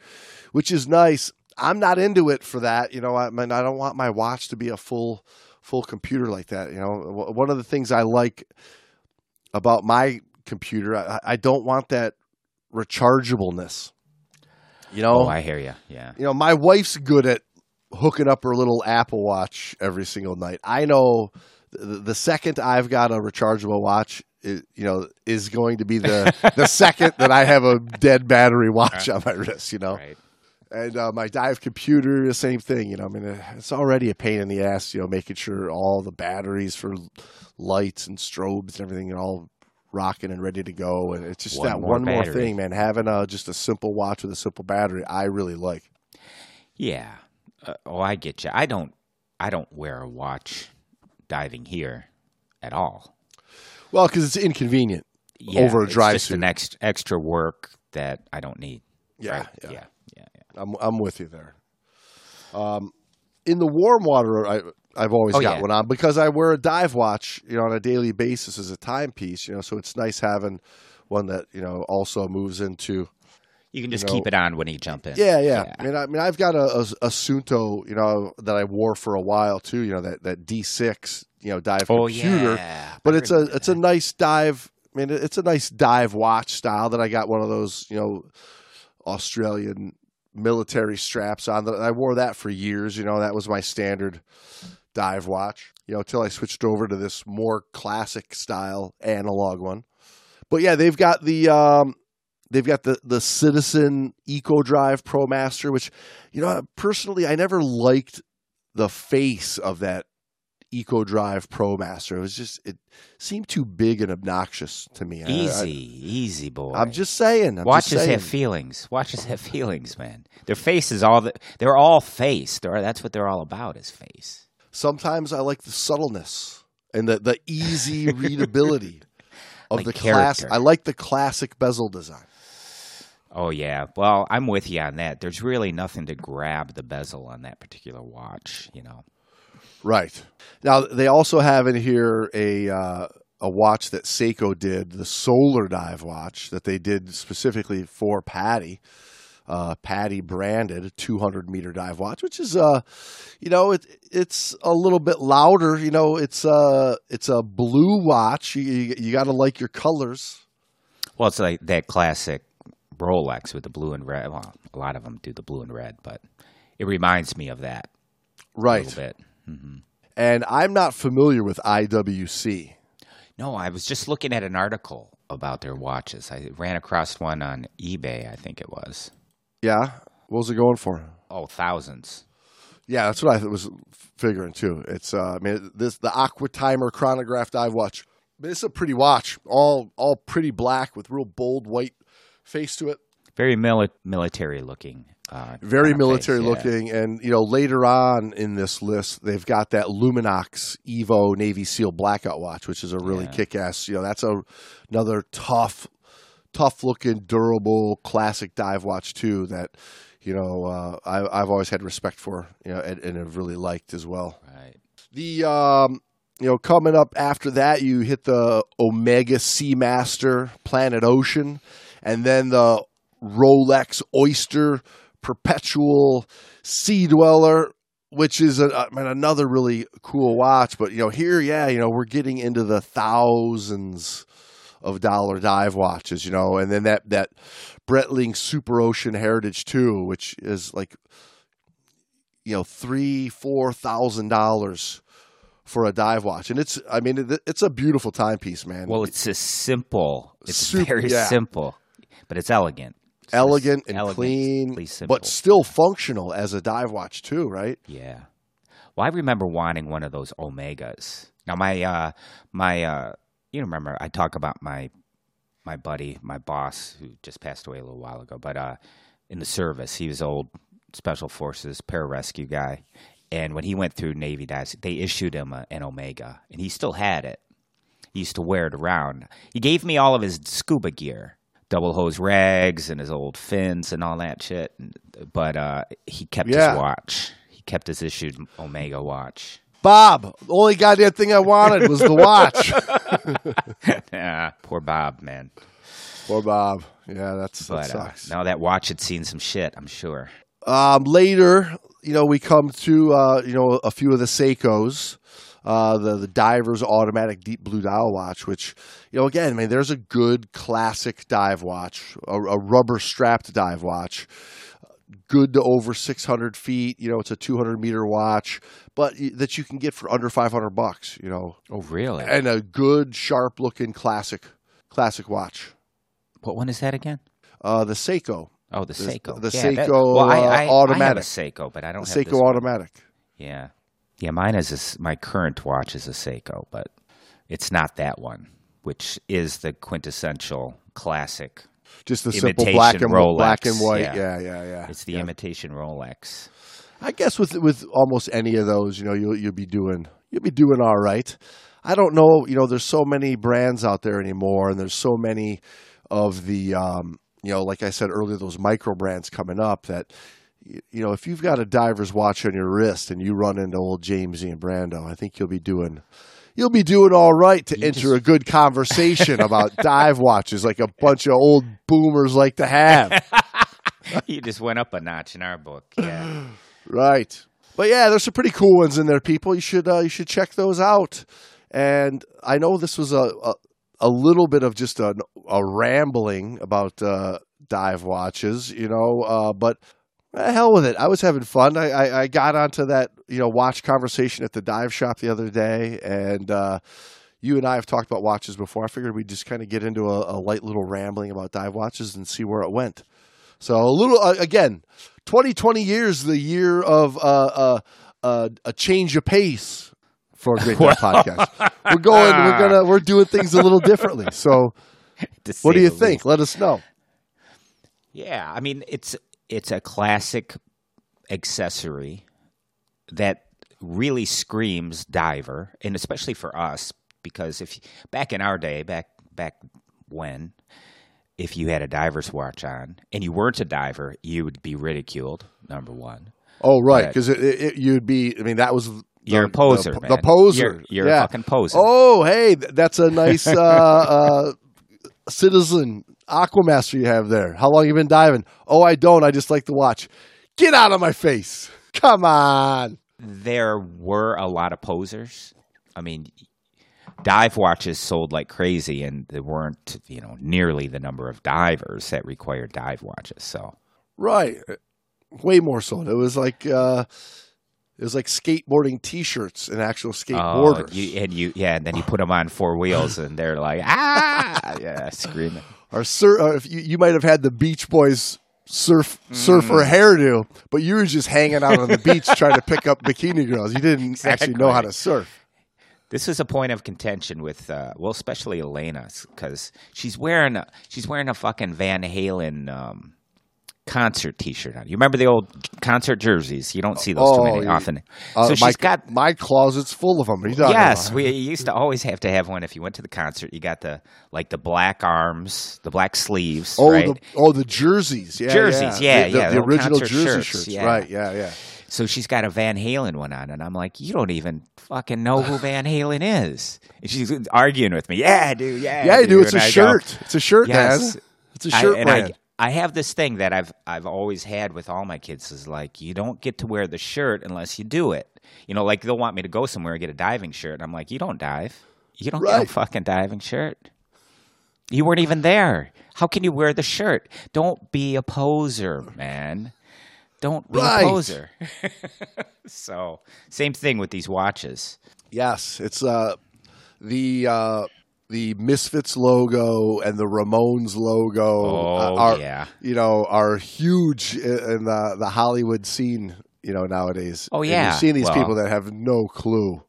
which is nice. I'm not into it for that. You know, I mean, I don't want my watch to be a full full computer like that. You know, one of the things I like about my computer, I, I don't want that rechargeableness. You know, Oh, I hear you. Yeah. you know, my wife's good at hooking up her little Apple Watch every single night. I know the, the second I've got a rechargeable watch, it, you know, is going to be the the <laughs> second that I have a dead battery watch on my wrist. You know, Right. and uh, my dive computer, the same thing. You know, I mean, uh, it's already a pain in the ass. You know, making sure all the batteries for lights and strobes and everything are all rocking and ready to go. And it's just One that more one more thing, man. Having a just a simple watch with a simple battery, I really like. Yeah. Uh, oh, I get you. I don't. I don't wear a watch diving here at all. Well, because it's inconvenient. Yeah, Over a it's just suit. an ex- extra work that I don't need. Yeah, Right? yeah. yeah, yeah, yeah. I'm I'm with you there. Um, in the warm water, I I've always Oh, got yeah. one on because I wear a dive watch, you know, on a daily basis as a timepiece. You know, so it's nice having one that you know also moves into. You can just know- keep it on when you jump in. Yeah, yeah. I mean, I mean, I've got a, a, a Suunto, you know, that I wore for a while too. You know, that that D6, you know, dive Oh computer. yeah. but I it's a it's a nice dive. I mean, it's a nice dive watch style that I got one of those, you know, Australian military straps on. I wore that for years. You know, that was my standard dive watch. You know, until I switched over to this more classic style analog one. But yeah, they've got the um, they've got the the Citizen Eco Drive Pro Master, which you know personally I never liked the face of that Eco Drive Pro Master. It was just it seemed too big and obnoxious to me. I- easy, easy boy. I, am just saying. I'm Watches just saying. have feelings. <laughs> Watches have feelings, man. Their face is all that. They're all face. They're, that's what they're all about. Is face. Sometimes I like the subtleness and the the easy <laughs> readability of Like the class. I like the classic bezel design. Oh yeah. Well, I'm with you on that. There's really nothing to grab the bezel on that particular watch. You know. Right. Now they also have in here a uh, a watch that Seiko did, the Solar Dive watch that they did specifically for PADI. Uh, PADI branded 200 meter dive watch, which is uh, you know, it it's a little bit louder. You know, it's uh it's a blue watch. You you, you got to like your colors. Well, it's like that classic Rolex with the blue and red. Well, a lot of them do the blue and red, but it reminds me of that a Right. little bit. And I'm not familiar with IWC. No, I was just looking at an article about their watches. I ran across one on eBay, I think it was. Yeah. What was it going for? Oh, thousands. Yeah, that's what I was figuring too. It's uh, I mean, this the Aqua Timer chronograph dive watch. I mean, it's a pretty watch, all all pretty black with real bold white face to it. Very mili- military looking. Uh, Very military face, yeah. looking, and you know later on in this list, they've got that Luminox Evo Navy SEAL blackout watch, which is a really Yeah. kick ass. You know, that's a another tough, tough looking, durable, classic dive watch too. That you know uh, I, I've always had respect for, you know, and, and have really liked as well. Right. The um, you know coming up after that, you hit the Omega Seamaster Planet Ocean, and then the Rolex Oyster Perpetual Sea Dweller, which is a, I mean, another really cool watch. But you know here, yeah, you know we're getting into the thousands of dollar dive watches, you know, and then that that Breitling Super Ocean Heritage too, which is like you know three four thousand dollars for a dive watch, and it's I mean it, it's a beautiful timepiece, man. Well, it's a simple. It's Sup- very yeah. simple, but it's elegant. Elegant and elegant, clean, but still functional as a dive watch too, right? Yeah. Well, I remember wanting one of those Omegas. Now, my uh, my uh, you remember I talk about my my buddy, my boss, who just passed away a little while ago, but uh, in the service, he was old special forces pararescue guy, and when he went through Navy dives, they issued him a, an Omega, and he still had it. He used to wear it around. He gave me all of his scuba gear, double hose rags, and his old fins and all that shit. But uh, he kept Yeah. his watch. He kept his issued Omega watch. Bob, the only goddamn thing I wanted was the watch. <laughs> <laughs> Ah, poor Bob, man. Poor Bob. Yeah, that's that But uh, sucks. now that watch had seen some shit, I'm sure. Um, later, you know, we come to uh, you know a few of the Seikos, uh, the the Divers Automatic Deep Blue Dial Watch, which you know again, I mean, there's a good classic dive watch, a, a rubber strapped dive watch, good to over 600 feet. You know, it's a 200 meter watch, but that you can get for under 500 bucks. You know, Oh, really? and a good sharp looking classic classic watch. what one is that again? Uh, the Seiko, Oh, the The- Seiko. the yeah, that- Seiko, well, I, uh, I, I have automatic. a Seiko, but I don't the Seiko one. Automatic. Yeah, yeah. Mine is a my current watch is a Seiko, but it's not that one, which is the quintessential classic. Just the simple black and Rolex, black and white. yeah. Yeah, yeah, yeah. It's the Yeah. imitation Rolex. I guess with with almost any of those, you know, you'll you'll be doing you'll be doing all right. I don't know, you know, there's so many brands out there anymore, and there's so many of the, um, you know, like I said earlier, those micro brands coming up that. You know, if you've got a diver's watch on your wrist and you run into old Jamesy and Brando, I think you'll be doing, you'll be doing all right to enter a good conversation <laughs> about dive watches, like a bunch of old boomers like to have. <laughs> you just went up a notch in our book. Yeah. <sighs> Right. But yeah, there's some pretty cool ones in there, people. You should uh, you should check those out. And I know this was a a, a little bit of just a, a rambling about uh, dive watches, you know, uh, but hell with it. I was having fun. I, I, I got onto that you know watch conversation at the dive shop the other day, and uh, you and I have talked about watches before. I figured we'd just kind of get into a, a light little rambling about dive watches and see where it went. So a little uh, again, 2020 years, the year of uh, uh, uh, a change of pace for a Great <laughs> Dive podcast. We're going. We're gonna. <laughs> We're doing things a little differently. So, <laughs> what do you think? least. Let us know. Yeah, I mean it's it's a classic accessory that really screams diver, and especially for us because if back in our day, back back when, if you had a diver's watch on and you weren't a diver, you would be ridiculed. Number one, Oh, right, because you'd be. I mean, that was You're a poser, the, man. the poser. You're, you're yeah. a fucking poser. Oh, hey, that's a nice uh, <laughs> uh, citizen aquamaster you have there. How long you been diving? Oh, I don't. I just like to watch. Get out of my face! Come on. There were a lot of posers. I mean, dive watches sold like crazy, and there weren't, you know, nearly the number of divers that required dive watches. So Right. Way more so. It was like uh, it was like skateboarding T-shirts and actual Oh, skateboarders. you, and you, yeah, and then you put them on four wheels, and they're like, ah, yeah, screaming. or sur- or if you, you might have had the Beach Boys surf surfer Mm. hairdo, but you were just hanging out on the beach <laughs> trying to pick up bikini girls. You didn't actually know how to surf. This is a point of contention with, uh, well, especially Elena, because she's wearing a, she's wearing a fucking Van Halen um, concert T-shirt on. You remember the old concert jerseys? You don't see those too Oh, many yeah. often. Uh, so my, she's got my closet's full of them. What are you talking Yes, about? we used to always have to have one. If you went to the concert, you got the like the black arms, the black sleeves, Oh, right? the oh the jerseys, yeah, Jerseys, yeah, yeah, the, the, yeah, the little original jersey shirts, shirts, yeah. right? Yeah, yeah. So she's got a Van Halen one on, and I'm like, you don't even fucking know who <sighs> Van Halen is. And she's arguing with me. Yeah, I do. Yeah, Yeah, I you do. It's And a I go, shirt. It's a shirt, Yes. man. It's a shirt and brand. I, I have this thing that I've I've always had with all my kids is like you don't get to wear the shirt unless you do it. You know, like they'll want me to go somewhere and get a diving shirt. And I'm like, you don't dive. You don't get a fucking diving shirt. You weren't even there. How can you wear the shirt? Don't be a poser, man. Don't be Right. a poser. <laughs> so, same thing with these watches. Yes, it's uh the uh the Misfits logo and the Ramones logo Oh, are yeah. you know are huge in the the Hollywood scene you know nowadays. Oh, And yeah. you're seeing these Well- people that have no clue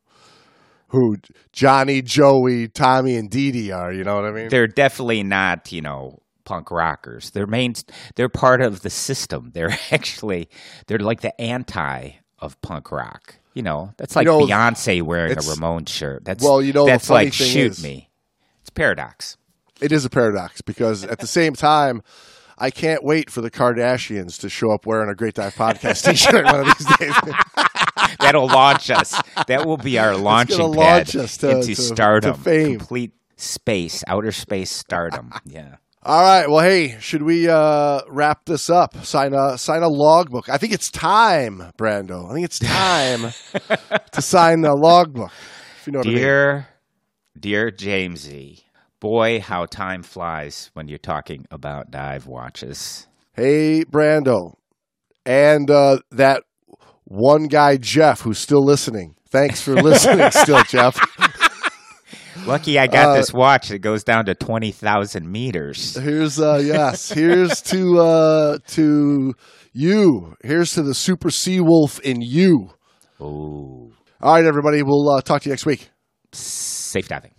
who Johnny, Joey, Tommy, and Dee Dee are. You know what I mean? They're definitely not, you know, punk rockers. They're main. They're part of the system. <laughs> They're actually they're like the anti of punk rock. You know, that's like know, Beyonce wearing a Ramones shirt. That's Well, you know, the that's like shoot is- me. Paradox. it is a paradox because at the same time. I can't wait for the Kardashians to show up wearing a Great Dive Podcast <laughs> T-shirt one of these days. <laughs> That'll launch us. That will be our launching pad launch us to- into to- to stardom, fame. complete space, outer space stardom. <laughs> Yeah. All right. Well, hey, should we uh, wrap this up? Sign a sign a logbook. I think it's time, Brando. I think it's time to sign a logbook. If you know what I mean. Dear, Jamesy, boy, how time flies when you're talking about dive watches. Hey, Brando, and uh, that one guy, Jeff, who's still listening. Thanks for listening, <laughs> still, Jeff. Lucky I got Uh, this watch that goes down to 20,000 meters. Here's uh, yes. Here's to uh, to you. Here's to the super sea wolf in you. Ooh. All right, everybody. We'll uh, talk to you next week safe diving.